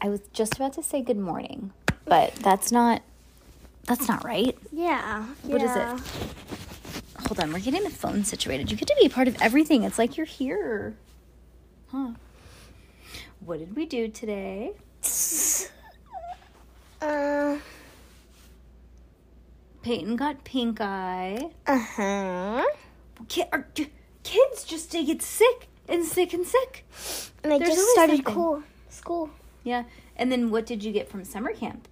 I was just about to say good morning, but that's not that's not right. Yeah. What is it? Hold on, we're getting the phone situated. You get to be a part of everything. It's like you're here. Huh. What did we do today? Uh Peyton got pink eye. Uh huh. Ki- are- kids just they get sick and sick and sick. And I There's just started cool school. Yeah. And then what did you get from summer camp?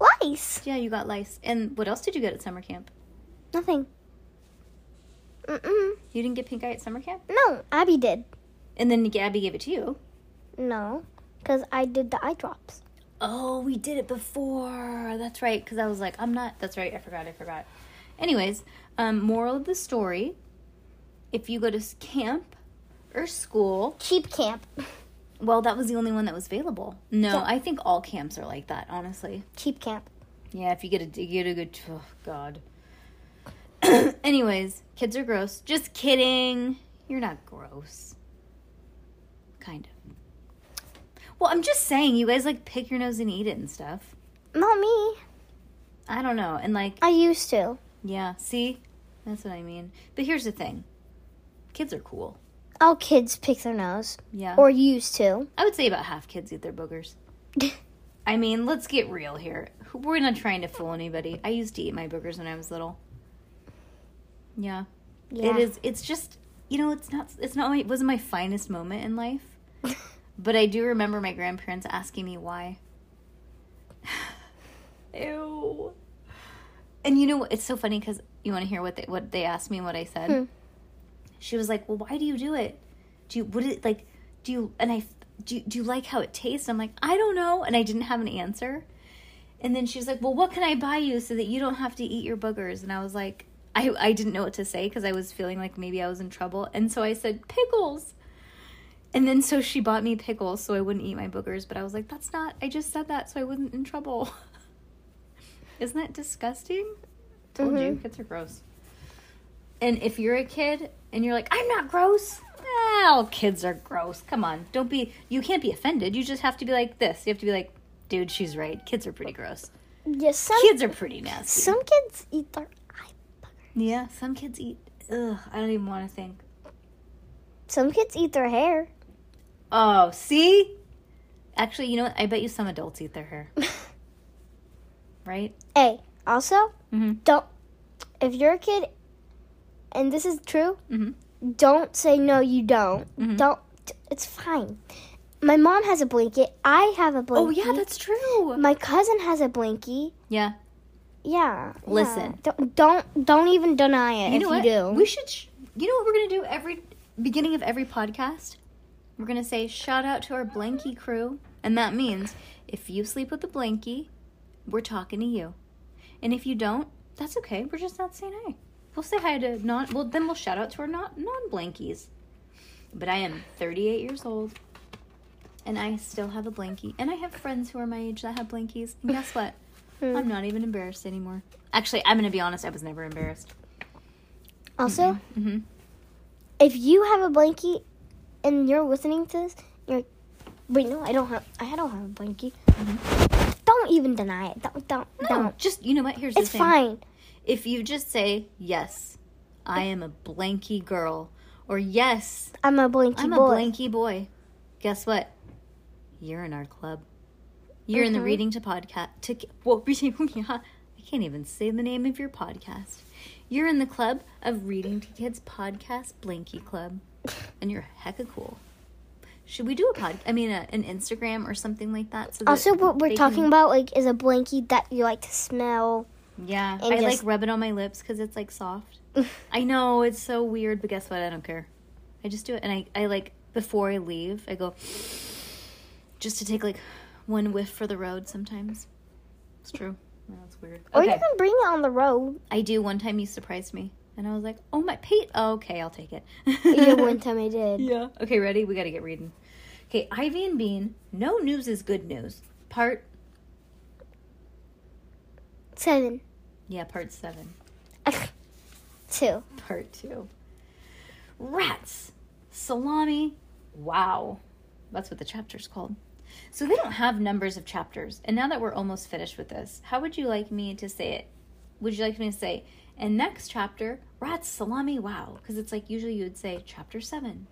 Lice. Yeah, you got lice. And what else did you get at summer camp? Nothing. Mm-mm. You didn't get pink eye at summer camp? No, Abby did. And then Gabby gave it to you. No, because I did the eye drops. Oh, we did it before. That's right. Because I was like, I'm not. That's right. I forgot. I forgot. Anyways, um, moral of the story if you go to camp or school, Cheap camp. well, that was the only one that was available. No, Yeah. I think all camps are like that, honestly. Cheap camp. Yeah, if you get a you get a good oh god. Anyways, kids are gross. Just kidding. You're not gross. Kind of. Well, I'm just saying, you guys like pick your nose and eat it and stuff. Not me. I don't know. And like, I used to. yeah, see? That's what I mean. But here's the thing. Kids are cool. All kids pick their nose. Yeah. Or used to. I would say about half kids eat their boogers. I mean, let's get real here. We're not trying to fool anybody. I used to eat my boogers when I was little. Yeah. yeah. It is. It's just you know. It's not. It's not. My, it wasn't my finest moment in life, but I do remember my grandparents asking me why. Ew. And you know what? It's so funny because you want to hear what they what they asked me and what I said. Hmm. She was like, "Well, why do you do it? Do you would it like? Do you and I do? You, do you like how it tastes?" I'm like, "I don't know," and I didn't have an answer. And then she was like, "Well, what can I buy you so that you don't have to eat your boogers?" And I was like, I I didn't know what to say because I was feeling like maybe I was in trouble, and so I said pickles. And then so she bought me pickles so I wouldn't eat my boogers, but I was like, "That's not. I just said that so I wasn't in trouble." Isn't that disgusting? Told you, mm-hmm. kids are gross. And if you're a kid and you're like, "I'm not gross," all kids are gross. Come on, don't be. You can't be offended. You just have to be like this. You have to be like, "Dude, she's right. Kids are pretty gross. Yeah, some, Kids are pretty nasty." some kids eat their eye. Yeah, some kids eat. Ugh, I don't even want to think. Some kids eat their hair. Oh, see? Actually, you know what? I bet you some adults eat their hair, right? Hey, also, Mhm. don't if you're a kid and this is true, Mhm. don't say no you don't. Mhm. Don't it's fine. My mom has a blanket. I have a blanket. Oh, yeah, that's true. my cousin has a blankie. Yeah. Yeah. Listen. yeah. Don't don't don't even deny it You if know what? you do. We should. Sh- you know what we're gonna do every beginning of every podcast? We're gonna say shout out to our blankie crew, and that means if you sleep with a blankie, we're talking to you, and if you don't, that's okay. We're just not saying hi. We'll say hi to non. Well, then we'll shout out to our not non blankies. But I am 38 years old, and I still have a blankie, and I have friends who are my age that have blankies. And guess what? I'm not even embarrassed anymore. Actually, I'm gonna be honest. I was never embarrassed. also, Mm-hmm. if you have a blankie and you're listening to this, you're wait no, I don't have I don't have a blankie. Don't even deny it. Don't don't No, don't. just you know what? Here's It's the thing. fine. If you just say yes, I am a blanky girl, or yes, I'm a blankie I'm boy. a blanky boy, guess what? You're in our club. You're in the Mhm. reading to podcast. To well, reading. I can't even say the name of your podcast. You're in the club of Reading to Kids Podcast Blanky Club, and you're hecka cool. Should we do a pod? I mean, a, an Instagram or something like that. So that Also, what we're talking can- about like is a blankie that you like to smell. Yeah, and I like rub it on my lips because it's like soft. I know it's so weird, but guess what? I don't care. I just do it, and I, I like before I leave, I go, just to take like one whiff for the road sometimes. It's true. That's weird. Or you can bring it on the road. I do. One time you surprised me. And I was like, oh, my pate. Oh, okay, I'll take it. yeah, one time I did. Yeah. Okay, ready? We got to get reading. Okay, Ivy and Bean. No news is good news. Part, Seven. yeah, part seven. Two. Part two. Rats. Salami. Wow. That's what the chapter's called. So they don't have numbers of chapters. And now that we're almost finished with this, how would you like me to say it? Would you like me to say, and next chapter, rats, salami, wow? Because it's like usually you would say chapter seven.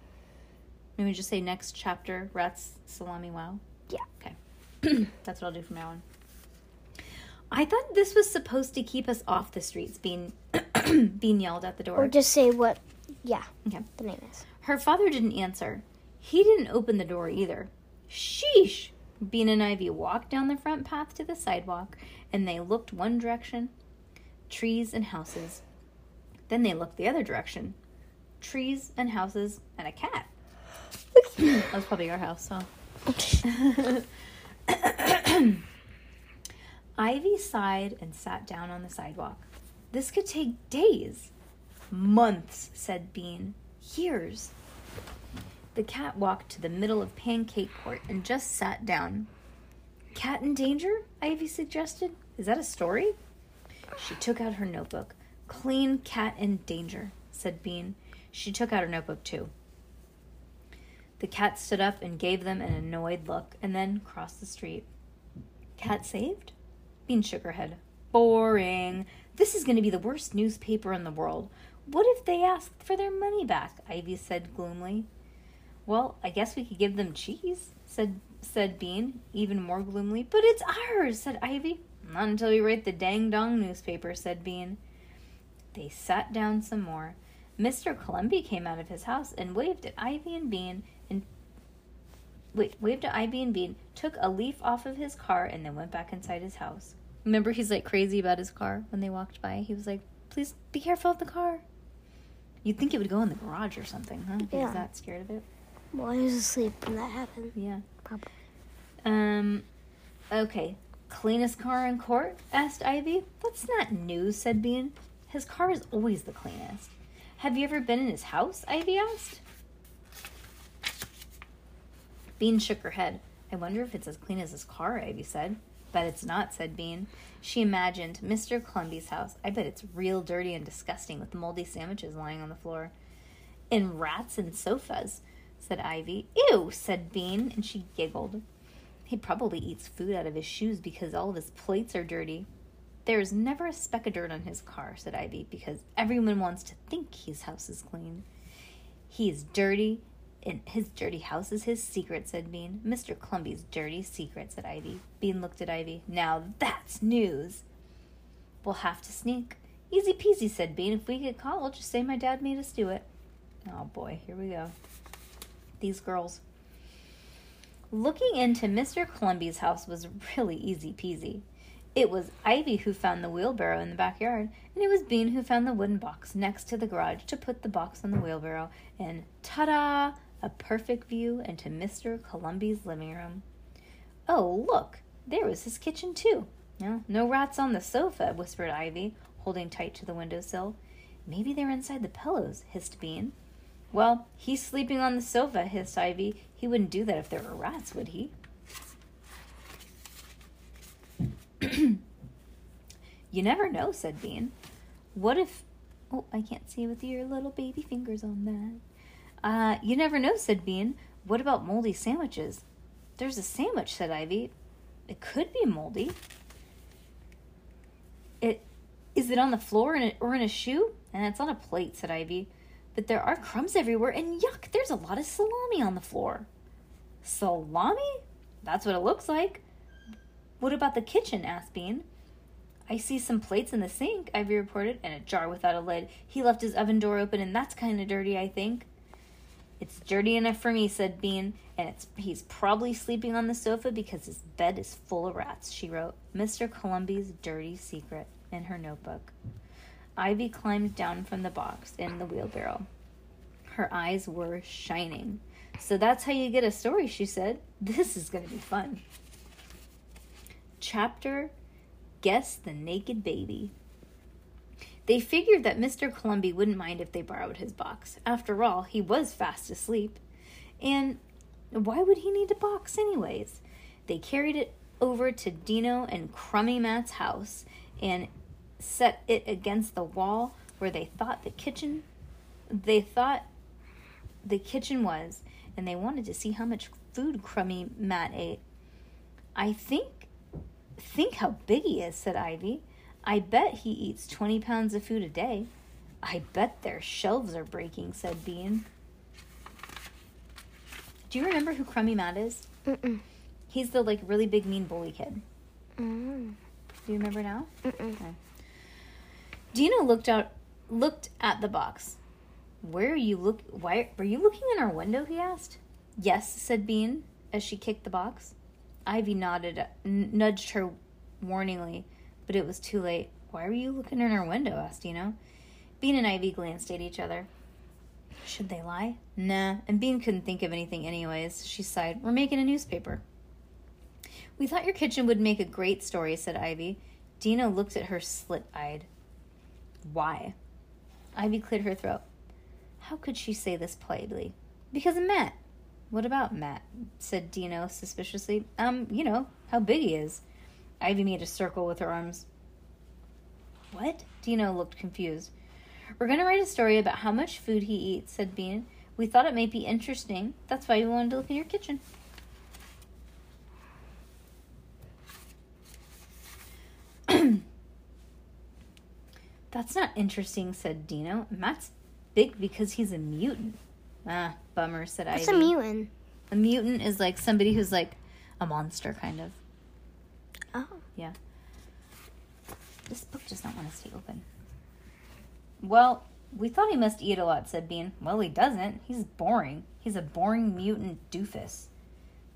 Maybe just say next chapter, rats, salami, wow. Yeah. Okay. That's what I'll do from now on. I thought this was supposed to keep us off the streets being being yelled at the door. Or just say what, yeah, Okay. the name is. Her father didn't answer. He didn't open the door either. Sheesh! Bean and Ivy walked down the front path to the sidewalk and they looked one direction trees and houses. Then they looked the other direction trees and houses and a cat. that was probably our house, huh? Ivy sighed and sat down on the sidewalk. This could take days. Months, said Bean. Years. The cat walked to the middle of Pancake Court and just sat down. Cat in danger? Ivy suggested. Is that a story? She took out her notebook. Clean cat in danger, said Bean. She took out her notebook too. The cat stood up and gave them an annoyed look and then crossed the street. Cat saved? Bean shook her head. Boring. This is going to be the worst newspaper in the world. What if they asked for their money back? Ivy said gloomily. Well, I guess we could give them cheese, said said Bean, even more gloomily. But it's ours, said Ivy. Not until we write the dang dong newspaper, said Bean. They sat down some more. Mr. Columby came out of his house and waved at Ivy and Bean and wait, waved at Ivy and Bean, took a leaf off of his car, and then went back inside his house. Remember, he's like crazy about his car when they walked by. He was like, "Please be careful of the car." You'd think it would go in the garage or something, huh? He Yeah. was that scared of it. Well, I was asleep when that happened. Yeah. Probably. Um, okay. Cleanest car in court? asked Ivy. That's not news, said Bean. His car is always the cleanest. Have you ever been in his house? Ivy asked. Bean shook her head. I wonder if it's as clean as his car, Ivy said. Bet it's not, said Bean. She imagined Mr. Clumby's house. I bet it's real dirty and disgusting with moldy sandwiches lying on the floor. And rats and sofas, said Ivy. Ew, said Bean, and she giggled. He probably eats food out of his shoes because all of his plates are dirty. There's never a speck of dirt on his car, said Ivy, because everyone wants to think his house is clean. He is dirty, and his dirty house is his secret, said Bean. Mr. Clumby's dirty secret, said Ivy. Bean looked at Ivy. Now that's news. We'll have to sneak. Easy peasy, said Bean. If we get caught, we'll just say my dad made us do it. Oh boy, here we go. These girls. Looking into Mr. Columby's house was really easy peasy. It was Ivy who found the wheelbarrow in the backyard, and it was Bean who found the wooden box next to the garage to put the box on the wheelbarrow, and ta da! A perfect view into Mr. Columby's living room. Oh, look! There was his kitchen, too. No, no rats on the sofa, whispered Ivy, holding tight to the windowsill. Maybe they're inside the pillows, hissed Bean. Well, he's sleeping on the sofa, hissed Ivy. He wouldn't do that if there were rats, would he? you never know, said Bean. What if. Oh, I can't see with your little baby fingers on that. Uh, you never know, said Bean. What about moldy sandwiches? There's a sandwich, said Ivy. It could be moldy. It is it on the floor in a, or in a shoe? And it's on a plate, said Ivy. But there are crumbs everywhere, and yuck, there's a lot of salami on the floor. Salami? That's what it looks like. What about the kitchen? asked Bean. I see some plates in the sink, Ivy reported, and a jar without a lid. He left his oven door open, and that's kind of dirty, I think. It's dirty enough for me, said Bean, and it's he's probably sleeping on the sofa because his bed is full of rats, she wrote. Mr. Columby's dirty secret in her notebook. Ivy climbed down from the box in the wheelbarrow. Her eyes were shining. So that's how you get a story, she said. This is going to be fun. Chapter Guess the Naked Baby. They figured that Mr. Columby wouldn't mind if they borrowed his box. After all, he was fast asleep. And why would he need a box, anyways? They carried it over to Dino and Crummy Matt's house and set it against the wall where they thought the kitchen they thought the kitchen was and they wanted to see how much food Crummy Matt ate. I think think how big he is, said Ivy. I bet he eats 20 pounds of food a day. I bet their shelves are breaking, said Bean. Do you remember who Crummy Matt is? Mm-mm. He's the like really big mean bully kid. Mm. Do you remember now? Mm-mm. Okay. Dina looked out looked at the box. Where are you look why were you looking in our window? he asked. Yes, said Bean as she kicked the box. Ivy nodded n- nudged her warningly, but it was too late. Why were you looking in our window? asked Dino. Bean and Ivy glanced at each other. Should they lie? Nah, and Bean couldn't think of anything anyways. She sighed. We're making a newspaper. We thought your kitchen would make a great story, said Ivy. Dina looked at her slit eyed. Why? Ivy cleared her throat. How could she say this politely? Because of Matt. What about Matt? said Dino suspiciously. Um, you know, how big he is. Ivy made a circle with her arms. What? Dino looked confused. We're going to write a story about how much food he eats, said Bean. We thought it might be interesting. That's why we wanted to look in your kitchen. That's not interesting, said Dino. Matt's big because he's a mutant. Ah, bummer, said What's Ivy. a mutant? A mutant is like somebody who's like a monster, kind of. Yeah. This book does not want to stay open. Well, we thought he must eat a lot, said Bean. Well, he doesn't. He's boring. He's a boring mutant doofus.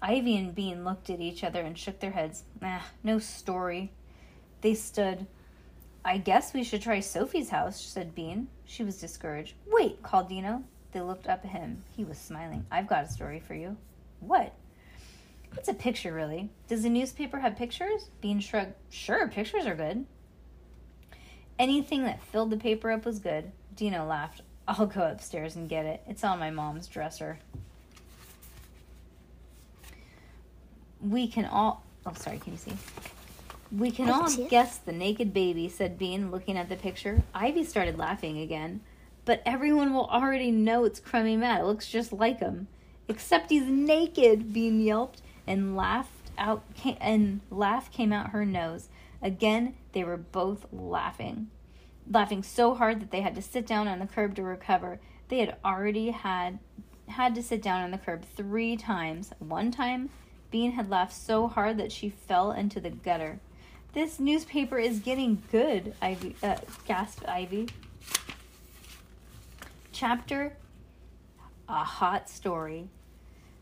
Ivy and Bean looked at each other and shook their heads. Ah, no story. They stood. I guess we should try Sophie's house, said Bean. She was discouraged. Wait, called Dino. They looked up at him. He was smiling. I've got a story for you. What? What's a picture, really? Does the newspaper have pictures? Bean shrugged. Sure, pictures are good. Anything that filled the paper up was good. Dino laughed. I'll go upstairs and get it. It's on my mom's dresser. We can all. Oh, sorry, can you see? We can all guess the naked baby, said Bean, looking at the picture. Ivy started laughing again. But everyone will already know it's Crummy Matt. It looks just like him. Except he's naked, Bean yelped and laughed out ca- and laugh came out her nose. Again, they were both laughing. Laughing so hard that they had to sit down on the curb to recover. They had already had had to sit down on the curb 3 times. One time, Bean had laughed so hard that she fell into the gutter. This newspaper is getting good, Ivy uh, gasped Ivy. Chapter A Hot Story.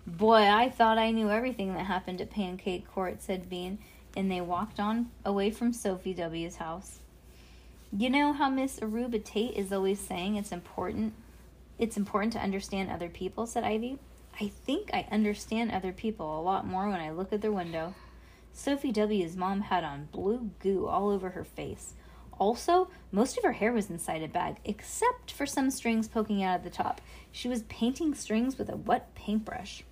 Boy, I thought I knew everything that happened at Pancake Court, said Bean, and they walked on away from Sophie W.'s house. You know how Miss Aruba Tate is always saying it's important it's important to understand other people, said Ivy. I think I understand other people a lot more when I look at their window. Sophie W.'s mom had on blue goo all over her face. Also, most of her hair was inside a bag, except for some strings poking out at the top. She was painting strings with a wet paintbrush.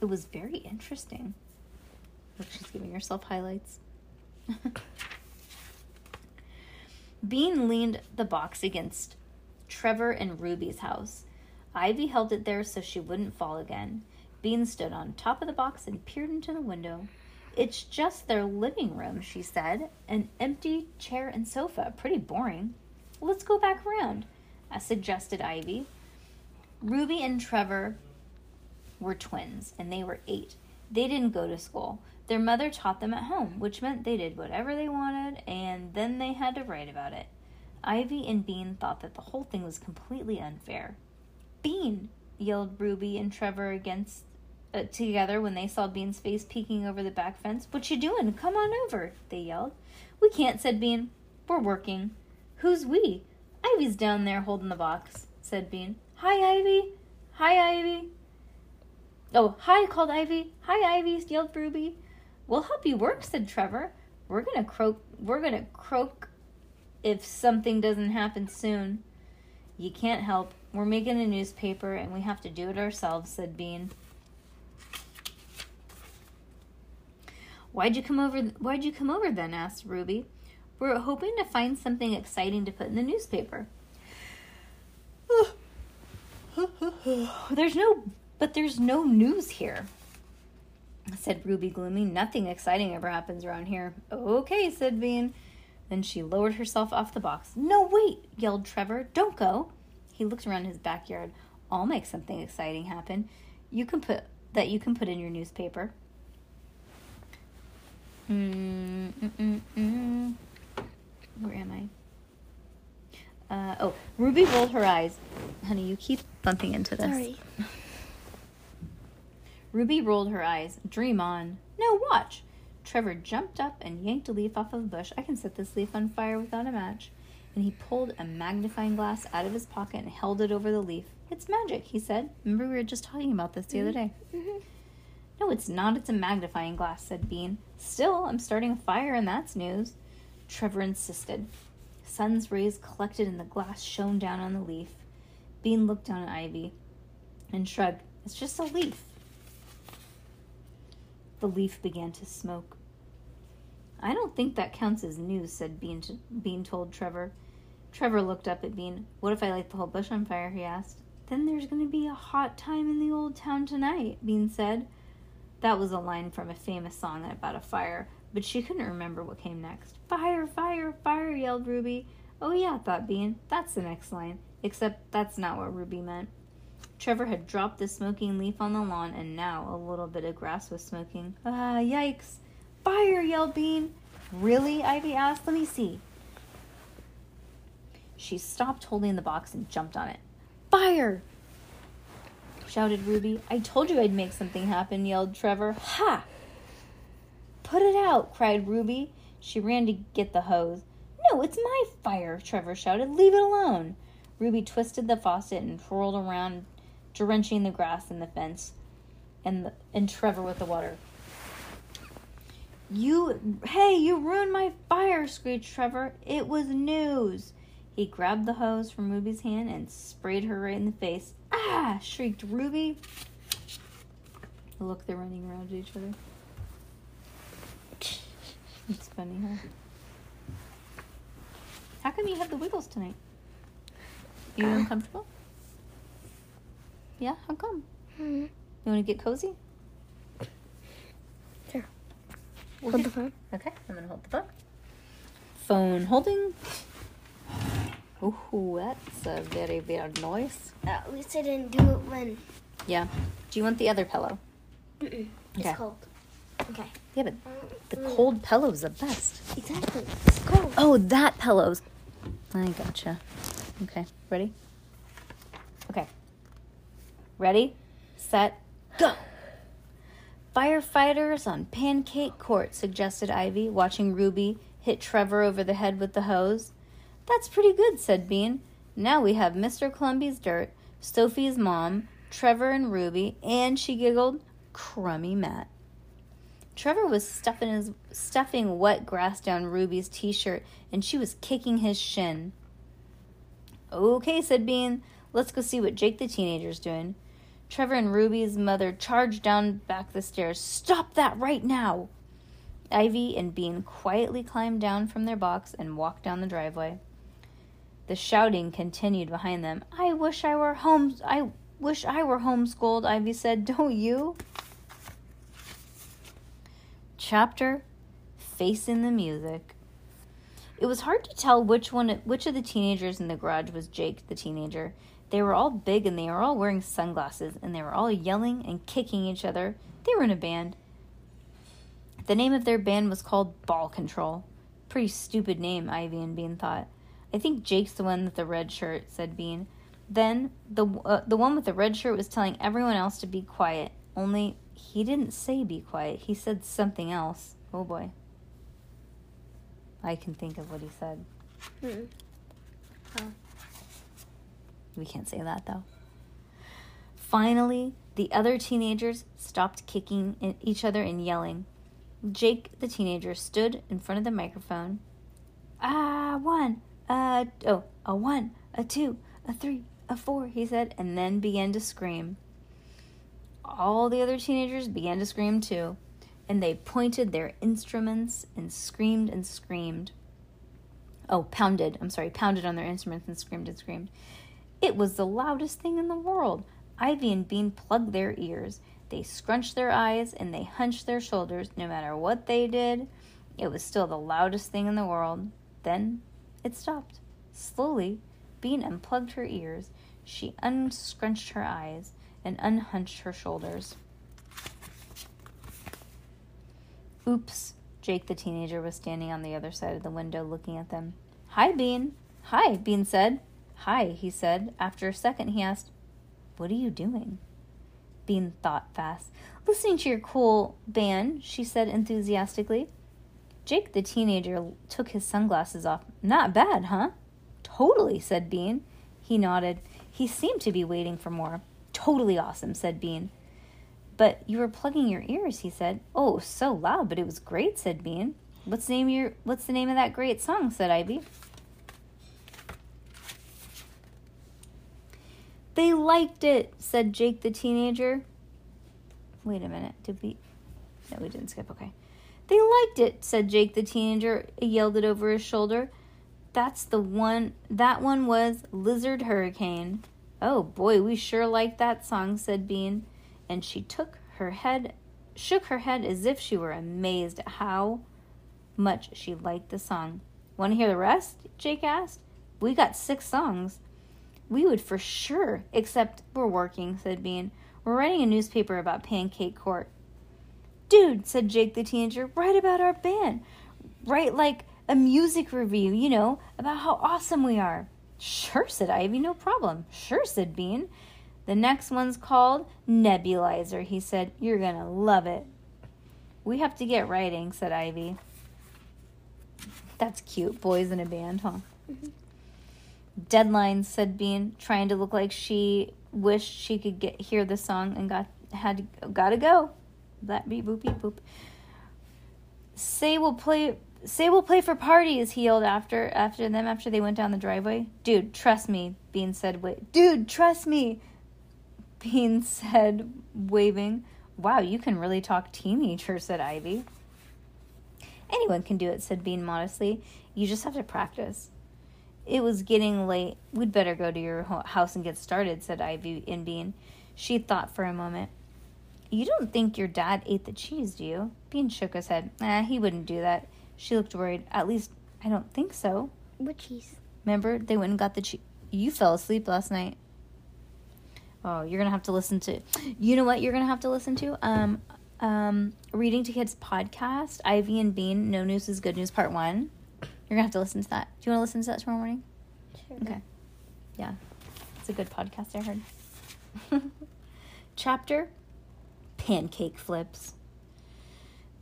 It was very interesting. Look, she's giving herself highlights. Bean leaned the box against Trevor and Ruby's house. Ivy held it there so she wouldn't fall again. Bean stood on top of the box and peered into the window. It's just their living room, she said. An empty chair and sofa. Pretty boring. Let's go back around, I suggested Ivy. Ruby and Trevor were twins, and they were eight. They didn't go to school. Their mother taught them at home, which meant they did whatever they wanted, and then they had to write about it. Ivy and Bean thought that the whole thing was completely unfair. Bean! yelled Ruby and Trevor against uh, together when they saw Bean's face peeking over the back fence. What you doing? Come on over, they yelled. We can't, said Bean. We're working. Who's we? Ivy's down there holding the box, said Bean. Hi, Ivy. Hi, Ivy. Oh, hi, called Ivy. Hi, Ivy, yelled Ruby. We'll help you work, said Trevor. We're gonna croak. We're gonna croak if something doesn't happen soon. You can't help. We're making a newspaper and we have to do it ourselves, said Bean. Why'd you come over? Why'd you come over then? asked Ruby. We're hoping to find something exciting to put in the newspaper. there's no, but there's no news here, said Ruby gloomy. Nothing exciting ever happens around here. Okay, said Bean. Then she lowered herself off the box. No, wait, yelled Trevor. Don't go. He looked around his backyard. I'll make something exciting happen. You can put that you can put in your newspaper. Mm, mm, mm. Where am I? Uh, oh, Ruby rolled her eyes. Honey, you keep bumping into this. Sorry. Ruby rolled her eyes. Dream on. No, watch. Trevor jumped up and yanked a leaf off of a bush. I can set this leaf on fire without a match. And he pulled a magnifying glass out of his pocket and held it over the leaf. It's magic, he said. Remember, we were just talking about this the other day. Mhm. No, it's not. It's a magnifying glass, said Bean. Still, I'm starting a fire, and that's news. Trevor insisted. Sun's rays collected in the glass shone down on the leaf. Bean looked down at Ivy and shrugged. It's just a leaf. The leaf began to smoke. I don't think that counts as news, said Bean, to, Bean told Trevor. Trevor looked up at Bean. What if I light the whole bush on fire? he asked. Then there's going to be a hot time in the old town tonight, Bean said. That was a line from a famous song about a fire, but she couldn't remember what came next. Fire, fire, fire, yelled Ruby. Oh, yeah, thought Bean. That's the next line. Except that's not what Ruby meant. Trevor had dropped the smoking leaf on the lawn, and now a little bit of grass was smoking. Ah, yikes. Fire, yelled Bean. Really? Ivy asked. Let me see. She stopped holding the box and jumped on it. Fire! shouted Ruby. I told you I'd make something happen, yelled Trevor. Ha! Put it out, cried Ruby. She ran to get the hose. No, it's my fire, Trevor shouted. Leave it alone. Ruby twisted the faucet and twirled around, drenching the grass and the fence and, the, and Trevor with the water. You, hey, you ruined my fire, screeched Trevor. It was news. He grabbed the hose from Ruby's hand and sprayed her right in the face. Ah! shrieked Ruby. Look, they're running around each other. It's funny, huh? How come you have the wiggles tonight? Are You uncomfortable? Yeah, how come? Mhm. You want to get cozy? Sure. We'll Hold get- the phone. Okay, I'm gonna hold the phone. Phone holding. Ooh, that's a very weird noise. At least I didn't do it when Yeah. Do you want the other pillow? Mm-mm. it's cold. Okay. Yeah, but the cold pillow's the best. Exactly. It's cold. Oh, that pillow's. I gotcha. Okay, ready? Ready, set, go. Firefighters on Pancake Court, suggested Ivy, watching Ruby hit Trevor over the head with the hose. That's pretty good, said Bean. Now we have Mr. Columby's dirt, Sophie's mom, Trevor and Ruby, and she giggled, crummy Matt. Trevor was stuffing his stuffing wet grass down Ruby's t-shirt and she was kicking his shin. Okay, said Bean. Let's go see what Jake the teenager's doing. Trevor and Ruby's mother charged down back the stairs. Stop that right now! Ivy and Bean quietly climbed down from their box and walked down the driveway. The shouting continued behind them. I wish I were home. I wish I were homeschooled, Ivy said. Don't you? Chapter Facing the Music. It was hard to tell which one which of the teenagers in the garage was Jake the teenager. They were all big and they were all wearing sunglasses and they were all yelling and kicking each other. They were in a band. The name of their band was called Ball Control. Pretty stupid name, Ivy and Bean thought. I think Jake's the one with the red shirt, said Bean. Then the uh, the one with the red shirt was telling everyone else to be quiet. Only he didn't say be quiet. He said something else. Oh boy. I can think of what he said. Mm. We can't say that though. Finally, The other teenagers stopped kicking each other and yelling. Jake, the teenager, stood in front of the microphone. Ah, one, uh, oh, a one, a two, a three, a four, he said, and then began to scream. All the other teenagers began to scream too, and they pointed their instruments and screamed and screamed. Oh, pounded, I'm sorry, pounded on their instruments and screamed and screamed. It was the loudest thing in the world. Ivy and Bean plugged their ears. They scrunched their eyes and they hunched their shoulders. No matter what they did, it was still the loudest thing in the world. Then it stopped. Slowly, Bean unplugged her ears. She unscrunched her eyes and unhunched her shoulders. Oops, Jake the teenager was standing on the other side of the window looking at them. Hi, Bean. Hi, Bean said. Hi, he said. After a second, he asked, What are you doing? Bean thought fast. Listening to your cool band, she said enthusiastically. Jake the teenager took his sunglasses off. Not bad, huh? Totally, said Bean. He nodded. He seemed to be waiting for more. Totally awesome, said Bean. But you were plugging your ears, he said. Oh, so loud, but it was great, said Bean. What's the name your what's the name of that great song? said Ivy. They liked it, said Jake the teenager. Wait a minute. Did we No, we didn't skip, okay. They liked it, said Jake the teenager. Yelled it over his shoulder. That's the one that one was Lizard Hurricane. Oh boy, we sure like that song, said Bean, and she took her head shook her head as if she were amazed at how much she liked the song. Want to hear the rest? Jake asked. We got six songs. We would for sure, except we're working, said Bean. We're writing a newspaper about Pancake Court. Dude, said Jake the teenager, write about our band. Write like a music review, you know, about how awesome we are. Sure, said Ivy, no problem. Sure, said Bean. The next one's called Nebulizer, he said. You're gonna love it. We have to get writing, said Ivy. That's cute. Boys in a band, huh? Mm-hmm. Deadlines, said Bean, trying to look like she wished she could get hear the song and got had to, gotta go. That beep boop beep boop. Say we'll play say we'll play for parties, he yelled after after them after they went down the driveway. Dude, trust me, Bean said wait dude, trust me Bean said, waving. Wow, you can really talk teenager, said Ivy. Anyone can do it, said Bean modestly. You just have to practice. It was getting late. We'd better go to your house and get started, said Ivy and Bean. She thought for a moment. You don't think your dad ate the cheese, do you? Bean shook his head. Eh, he wouldn't do that. She looked worried. At least, I don't think so. What cheese? Remember, they went and got the cheese. You fell asleep last night. Oh, you're gonna have to listen to. You know what? You're gonna have to listen to. Um, um, reading to kids podcast. Ivy and Bean. No news is good news. Part one. You're gonna have to listen to that. Do you want to listen to that tomorrow morning? Sure. Okay. Yeah, it's a good podcast. I heard. Chapter Pancake Flips.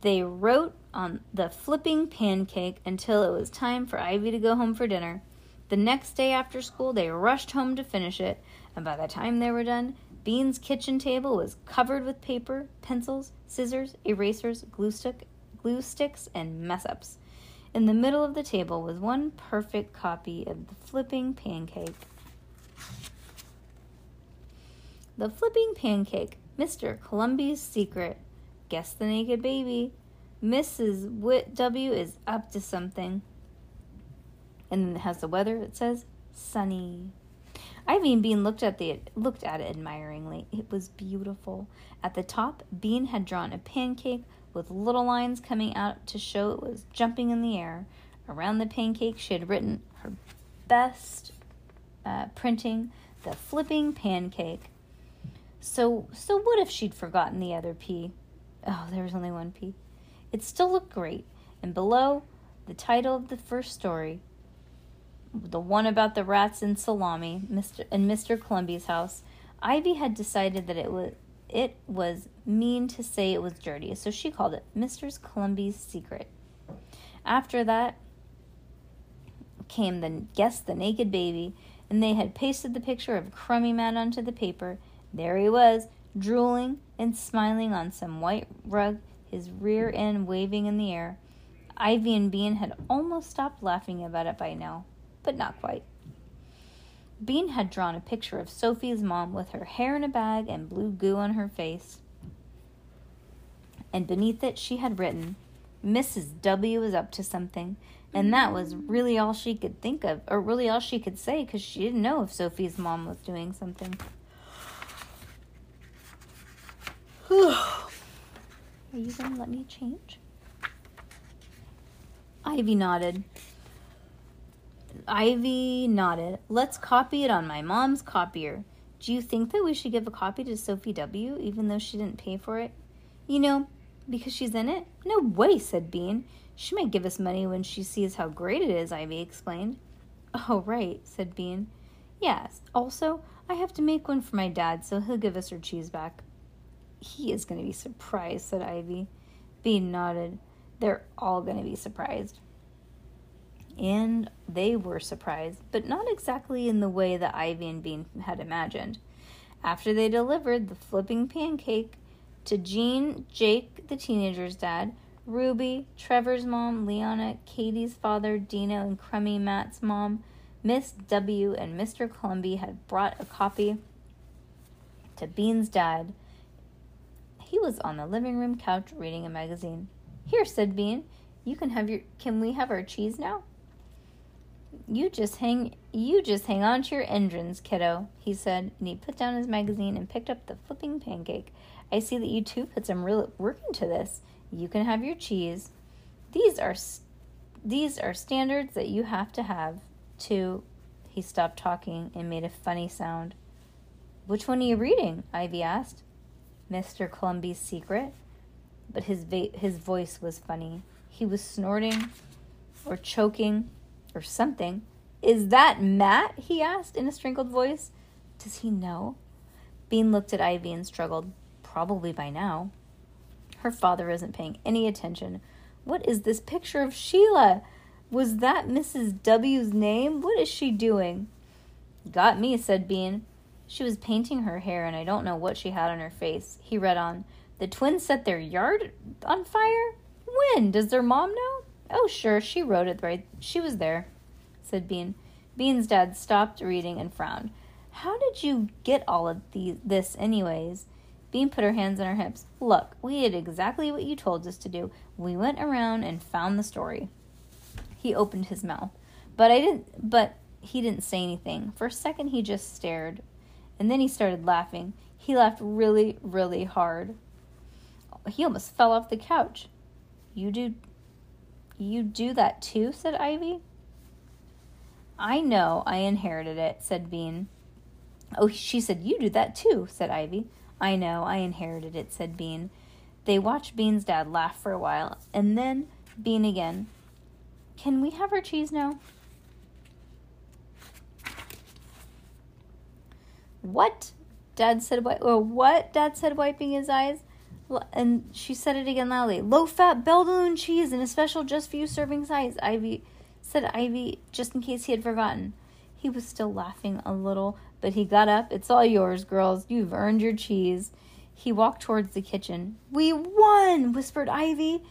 They wrote on the flipping pancake until it was time for Ivy to go home for dinner. The next day after school, they rushed home to finish it, and by the time they were done, Bean's kitchen table was covered with paper, pencils, scissors, erasers, glue, stick, glue sticks, and mess ups. In the middle of the table was one perfect copy of the flipping pancake. The flipping pancake, Mr. Columby's secret. Guess the naked baby. Mrs. Whit W is up to something. And then it has the weather. It says sunny. Ivy and Bean looked at the looked at it admiringly. It was beautiful. At the top, Bean had drawn a pancake with little lines coming out to show it was jumping in the air. Around the pancake, she had written her best uh, printing, the flipping pancake. So, so what if she'd forgotten the other P? Oh, there was only one P. It still looked great. And below, the title of the first story, the one about the rats and salami, Mr. and Mr. Columby's house, Ivy had decided that it was it was mean to say it was dirty, so she called it Mr. Columby's secret. After that came the guess the naked baby, and they had pasted the picture of Crummy Man onto the paper. There he was, drooling and smiling on some white rug, his rear end waving in the air. Ivy and Bean had almost stopped laughing about it by now, but not quite. Bean had drawn a picture of Sophie's mom with her hair in a bag and blue goo on her face. And beneath it, she had written, Mrs. W is up to something. And that was really all she could think of, or really all she could say, because she didn't know if Sophie's mom was doing something. Are you going to let me change? Ivy nodded. Ivy nodded. Let's copy it on my mom's copier. Do you think that we should give a copy to Sophie W., even though she didn't pay for it? You know, because she's in it? No way, said Bean. She might give us money when she sees how great it is, Ivy explained. Oh, right, said Bean. Yes, also, I have to make one for my dad, so he'll give us her cheese back. He is going to be surprised, said Ivy. Bean nodded. They're all going to be surprised. And they were surprised, but not exactly in the way that Ivy and Bean had imagined. After they delivered the flipping pancake to Jean, Jake, the teenager's dad, Ruby, Trevor's mom, Leona, Katie's father, Dino, and Crummy Matt's mom, Miss W, and Mr. Clumby had brought a copy to Bean's dad. He was on the living room couch reading a magazine. Here, said Bean, you can have your can we have our cheese now? You just hang you just hang on to your engines, kiddo, he said, and he put down his magazine and picked up the flipping pancake. I see that you two put some real work into this. You can have your cheese. These are these are standards that you have to have to he stopped talking and made a funny sound. Which one are you reading? Ivy asked. Mr. Clumby's secret but his va- his voice was funny. He was snorting or choking or something. Is that Matt? he asked in a strangled voice. Does he know? Bean looked at Ivy and struggled. Probably by now. Her father isn't paying any attention. What is this picture of Sheila? Was that Mrs. W.'s name? What is she doing? Got me, said Bean. She was painting her hair, and I don't know what she had on her face. He read on. The twins set their yard on fire? When? Does their mom know? Oh, sure, she wrote it right. She was there, said Bean. Bean's dad stopped reading and frowned. How did you get all of these, this, anyways? Bean put her hands on her hips. Look, we did exactly what you told us to do. We went around and found the story. He opened his mouth, but I didn't. But he didn't say anything. For a second, he just stared, and then he started laughing. He laughed really, really hard. He almost fell off the couch. You do you do that too, said Ivy. I know, I inherited it, said Bean. Oh, she said, You do that too, said Ivy. I know, I inherited it, said Bean. They watched Bean's dad laugh for a while, and then Bean again. Can we have our cheese now? What? Dad said, or what? Dad said, wiping his eyes and she said it again loudly. Low fat Belle cheese in a special just for you serving size. Ivy said Ivy just in case he had forgotten. He was still laughing a little, but he got up. It's all yours, girls. You've earned your cheese. He walked towards the kitchen. We won, whispered Ivy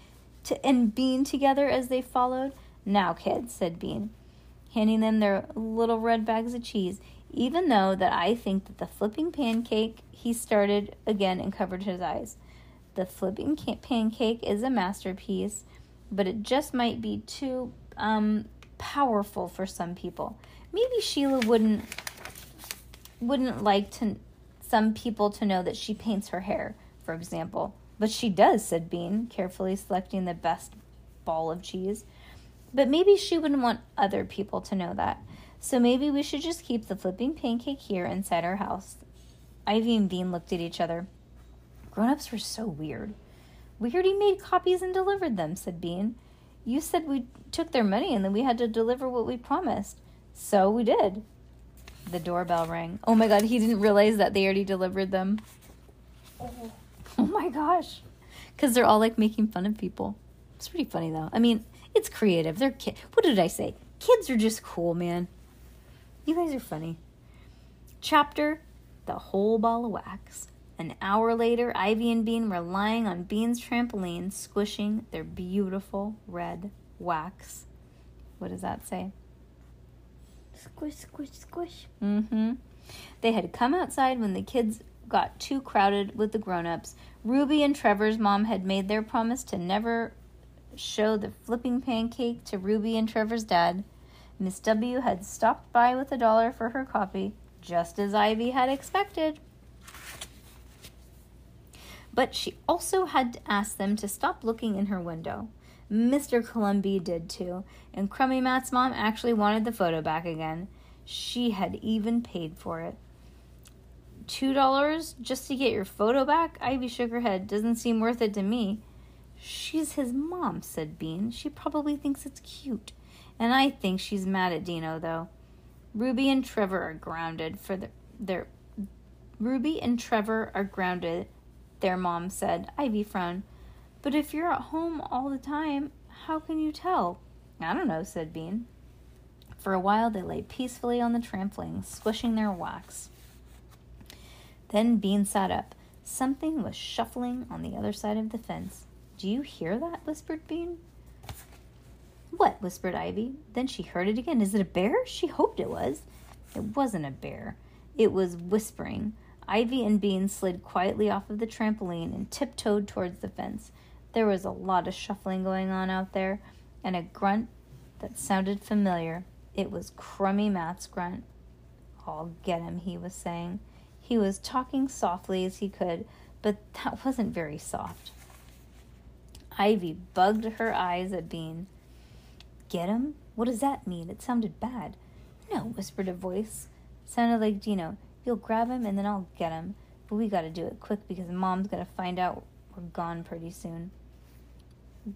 to and Bean together as they followed. Now, kids, said Bean, handing them their little red bags of cheese. Even though that I think that the flipping pancake, he started again and covered his eyes. The flipping pancake is a masterpiece, but it just might be too um, powerful for some people. Maybe Sheila wouldn't wouldn't like to some people to know that she paints her hair, for example. But she does, said Bean, carefully selecting the best ball of cheese. But maybe she wouldn't want other people to know that. So maybe we should just keep the flipping pancake here inside our house. Ivy and Bean looked at each other. Grown ups were so weird. We already made copies and delivered them, said Bean. You said we took their money and then we had to deliver what we promised. So we did. The doorbell rang. Oh my god, he didn't realize that they already delivered them. Oh, oh my gosh. Because they're all like making fun of people. It's pretty funny though. I mean, it's creative. They're kids. What did I say? Kids are just cool, man. You guys are funny. Chapter The Whole Ball of Wax. An hour later, Ivy and Bean were lying on Bean's trampoline, squishing their beautiful red wax. What does that say? Squish, squish, squish. Mm-hmm. They had come outside when the kids got too crowded with the grown-ups. Ruby and Trevor's mom had made their promise to never show the flipping pancake to Ruby and Trevor's dad. Miss W had stopped by with a dollar for her coffee, just as Ivy had expected. But she also had to ask them to stop looking in her window. Mr. Columby did too, and Crummy Matt's mom actually wanted the photo back again. She had even paid for it. Two dollars just to get your photo back? Ivy shook her head. Doesn't seem worth it to me. She's his mom, said Bean. She probably thinks it's cute. And I think she's mad at Dino, though. Ruby and Trevor are grounded for the, their. Ruby and Trevor are grounded, their mom said. Ivy frowned. But if you're at home all the time, how can you tell? I don't know, said Bean. For a while, they lay peacefully on the trampoline, squishing their wax. Then Bean sat up. Something was shuffling on the other side of the fence. Do you hear that? whispered Bean. What? whispered Ivy. Then she heard it again. Is it a bear? She hoped it was. It wasn't a bear. It was whispering. Ivy and Bean slid quietly off of the trampoline and tiptoed towards the fence. There was a lot of shuffling going on out there, and a grunt that sounded familiar. It was Crummy Matt's grunt. I'll get him, he was saying. He was talking softly as he could, but that wasn't very soft. Ivy bugged her eyes at Bean. Get him? What does that mean? It sounded bad. No, whispered a voice. It sounded like Dino. You'll grab him and then I'll get him. But we gotta do it quick because Mom's gonna find out we're gone pretty soon.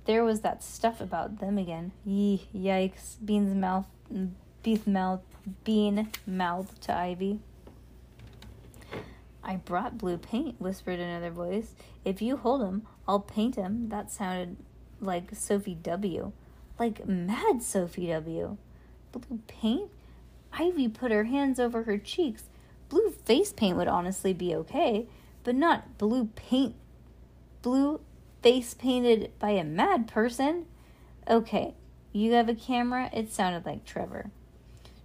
There was that stuff about them again. Yee, yikes. Bean's mouth, beef mouth, bean mouth to Ivy. I brought blue paint, whispered another voice. If you hold him, I'll paint him. That sounded like Sophie W. Like mad Sophie W. Blue paint? Ivy put her hands over her cheeks. Blue face paint would honestly be okay, but not blue paint. Blue face painted by a mad person? Okay, you have a camera? It sounded like Trevor.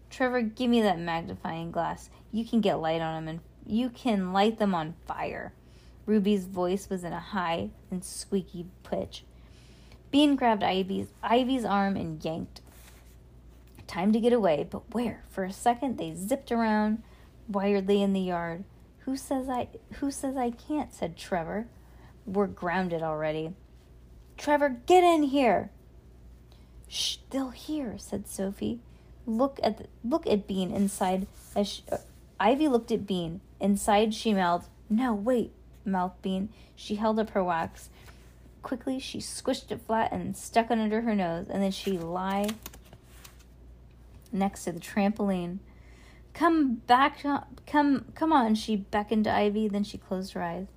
Trevor, give me that magnifying glass. You can get light on them and you can light them on fire. Ruby's voice was in a high and squeaky pitch. Bean grabbed Ivy's, Ivy's arm and yanked. Time to get away, but where? For a second they zipped around wildly in the yard. Who says I who says I can't? said Trevor. We're grounded already. Trevor, get in here. Shh, they'll hear, said Sophie. Look at the, look at Bean inside. As she, uh, Ivy looked at Bean. Inside, she mouthed, "No, wait, mouthed Bean. She held up her wax. Quickly, she squished it flat and stuck it under her nose, and then she lay next to the trampoline. Come back, come, come on, she beckoned to Ivy, then she closed her eyes.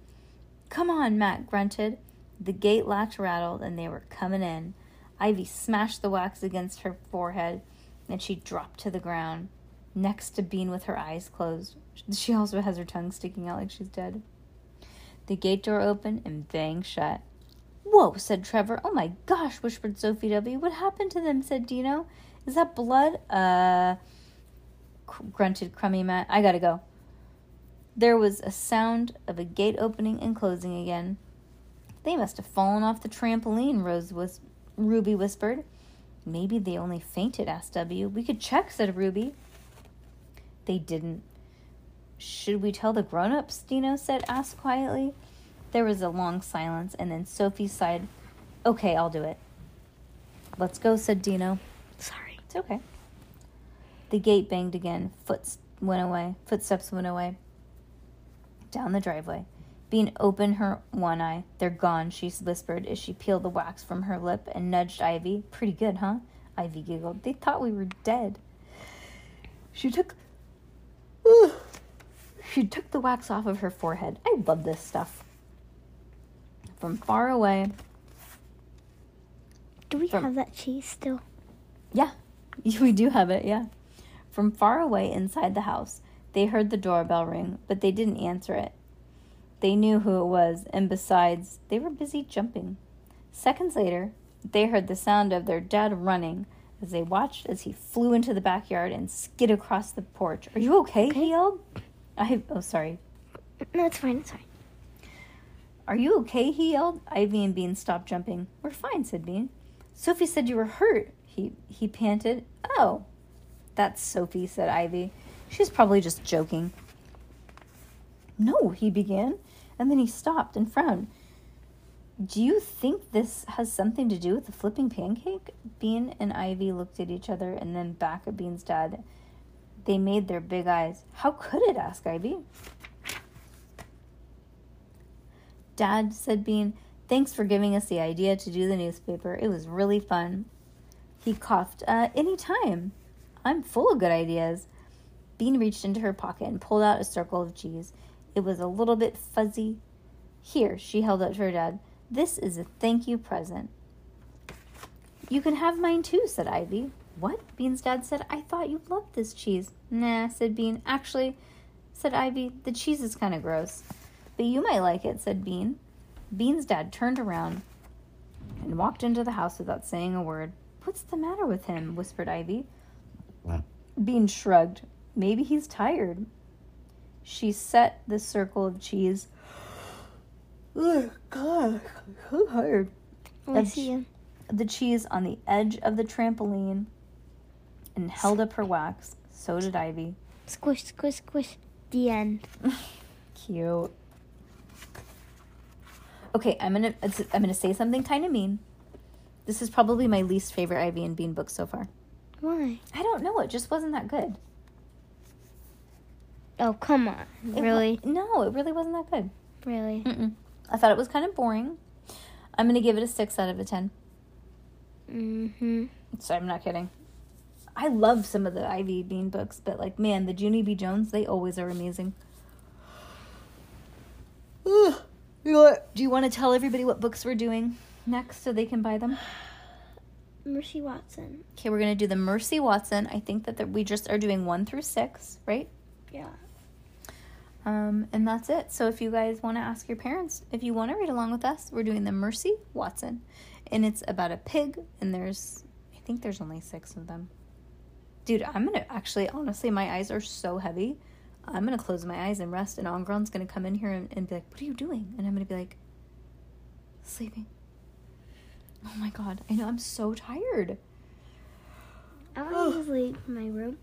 Come on, Matt grunted. The gate latch rattled, and they were coming in. Ivy smashed the wax against her forehead, and she dropped to the ground, next to Bean with her eyes closed. She also has her tongue sticking out like she's dead. The gate door opened and banged shut. Whoa, said Trevor. Oh my gosh, whispered Sophie W. What happened to them? said Dino. Is that blood? Uh, grunted Crummy Matt. I gotta go. There was a sound of a gate opening and closing again. They must have fallen off the trampoline, Rose was Ruby whispered. Maybe they only fainted, asked W. We could check, said Ruby. They didn't. Should we tell the grown ups? Dino said, asked quietly. There was a long silence, and then Sophie sighed, Okay, I'll do it. Let's go, said Dino. Sorry. It's okay. The gate banged again. Foot went away. Footsteps went away. Down the driveway. Bean opened her one eye. They're gone, she whispered as she peeled the wax from her lip and nudged Ivy. Pretty good, huh? Ivy giggled. They thought we were dead. She took. She took the wax off of her forehead. I love this stuff. From far away. Do we From- have that cheese still? Yeah, we do have it, yeah. From far away inside the house, they heard the doorbell ring, but they didn't answer it. They knew who it was, and besides, they were busy jumping. Seconds later, they heard the sound of their dad running as they watched as he flew into the backyard and skid across the porch. Are you okay? He yelled. I oh sorry. No, it's fine. It's fine. Are you okay? He yelled. Ivy and Bean stopped jumping. We're fine, said Bean. Sophie said you were hurt. He he panted. Oh, that's Sophie, said Ivy. She's probably just joking. No, he began, and then he stopped and frowned. Do you think this has something to do with the flipping pancake? Bean and Ivy looked at each other and then back at Bean's dad. They made their big eyes. How could it? asked Ivy. Dad, said Bean, thanks for giving us the idea to do the newspaper. It was really fun. He coughed. Uh, any time. I'm full of good ideas. Bean reached into her pocket and pulled out a circle of cheese. It was a little bit fuzzy. Here, she held it to her dad. This is a thank you present. You can have mine too, said Ivy. What? Bean's dad said. I thought you loved this cheese. Nah, said Bean. Actually, said Ivy, the cheese is kind of gross. But you might like it, said Bean. Bean's dad turned around and walked into the house without saying a word. What's the matter with him? whispered Ivy. Bean shrugged. Maybe he's tired. She set the circle of cheese. Oh, God, I'm so tired. I see you. The cheese on the edge of the trampoline and held up her wax. So did Ivy. Squish, squish, squish. The end. Cute. Okay, I'm gonna I'm gonna say something kind of mean. This is probably my least favorite Ivy and Bean book so far. Why? I don't know. It just wasn't that good. Oh, come on. It wa- really? no, it really wasn't that good. Really? Mm-mm. I thought it was kind of boring. I'm gonna give it a six out of a ten. Mm-hmm. So I'm not kidding. I love some of the Ivy Bean books, but like, man, the Junie B. Jones, they always are amazing. Ugh. You know what? Do you want to tell everybody what books we're doing next so they can buy them? Mercy Watson. Okay, we're gonna do the Mercy Watson. I think that the, we just are doing one through six, right? Yeah. Um, and that's it. So if you guys want to ask your parents, if you want to read along with us, we're doing the Mercy Watson, and it's about a pig. And there's, I think there's only six of them. Dude, I'm gonna actually, honestly, my eyes are so heavy. I'm gonna close my eyes and rest, and Angron's gonna come in here and, and be like, "What are you doing?" And I'm gonna be like, "Sleeping." Oh my god, I know I'm so tired. I want you to sleep in my room.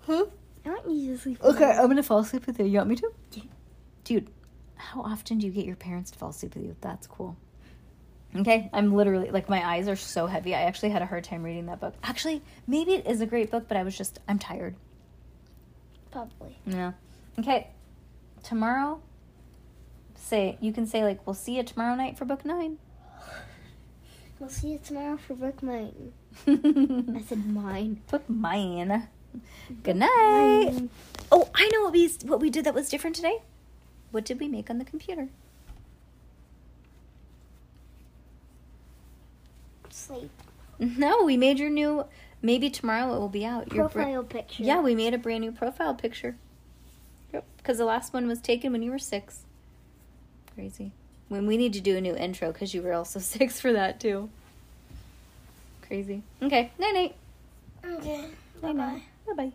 Huh? I want you to sleep. in Okay, my I'm gonna fall asleep with you. You want me to? Yeah. Dude, how often do you get your parents to fall asleep with you? That's cool. Okay, I'm literally like my eyes are so heavy. I actually had a hard time reading that book. Actually, maybe it is a great book, but I was just I'm tired. Probably. Yeah. Okay. Tomorrow say you can say like we'll see you tomorrow night for book 9. We'll see you tomorrow for book mine. I said mine. Book mine. Good night. Oh, I know what we what we did that was different today. What did we make on the computer? Sleep. No, we made your new. Maybe tomorrow it will be out. Your br- Profile picture. yeah, we made a brand new profile picture. Yep, because the last one was taken when you were six. Crazy. When we need to do a new intro because you were also six for that too. Crazy. Okay. Night night. Okay. Bye bye. Bye bye.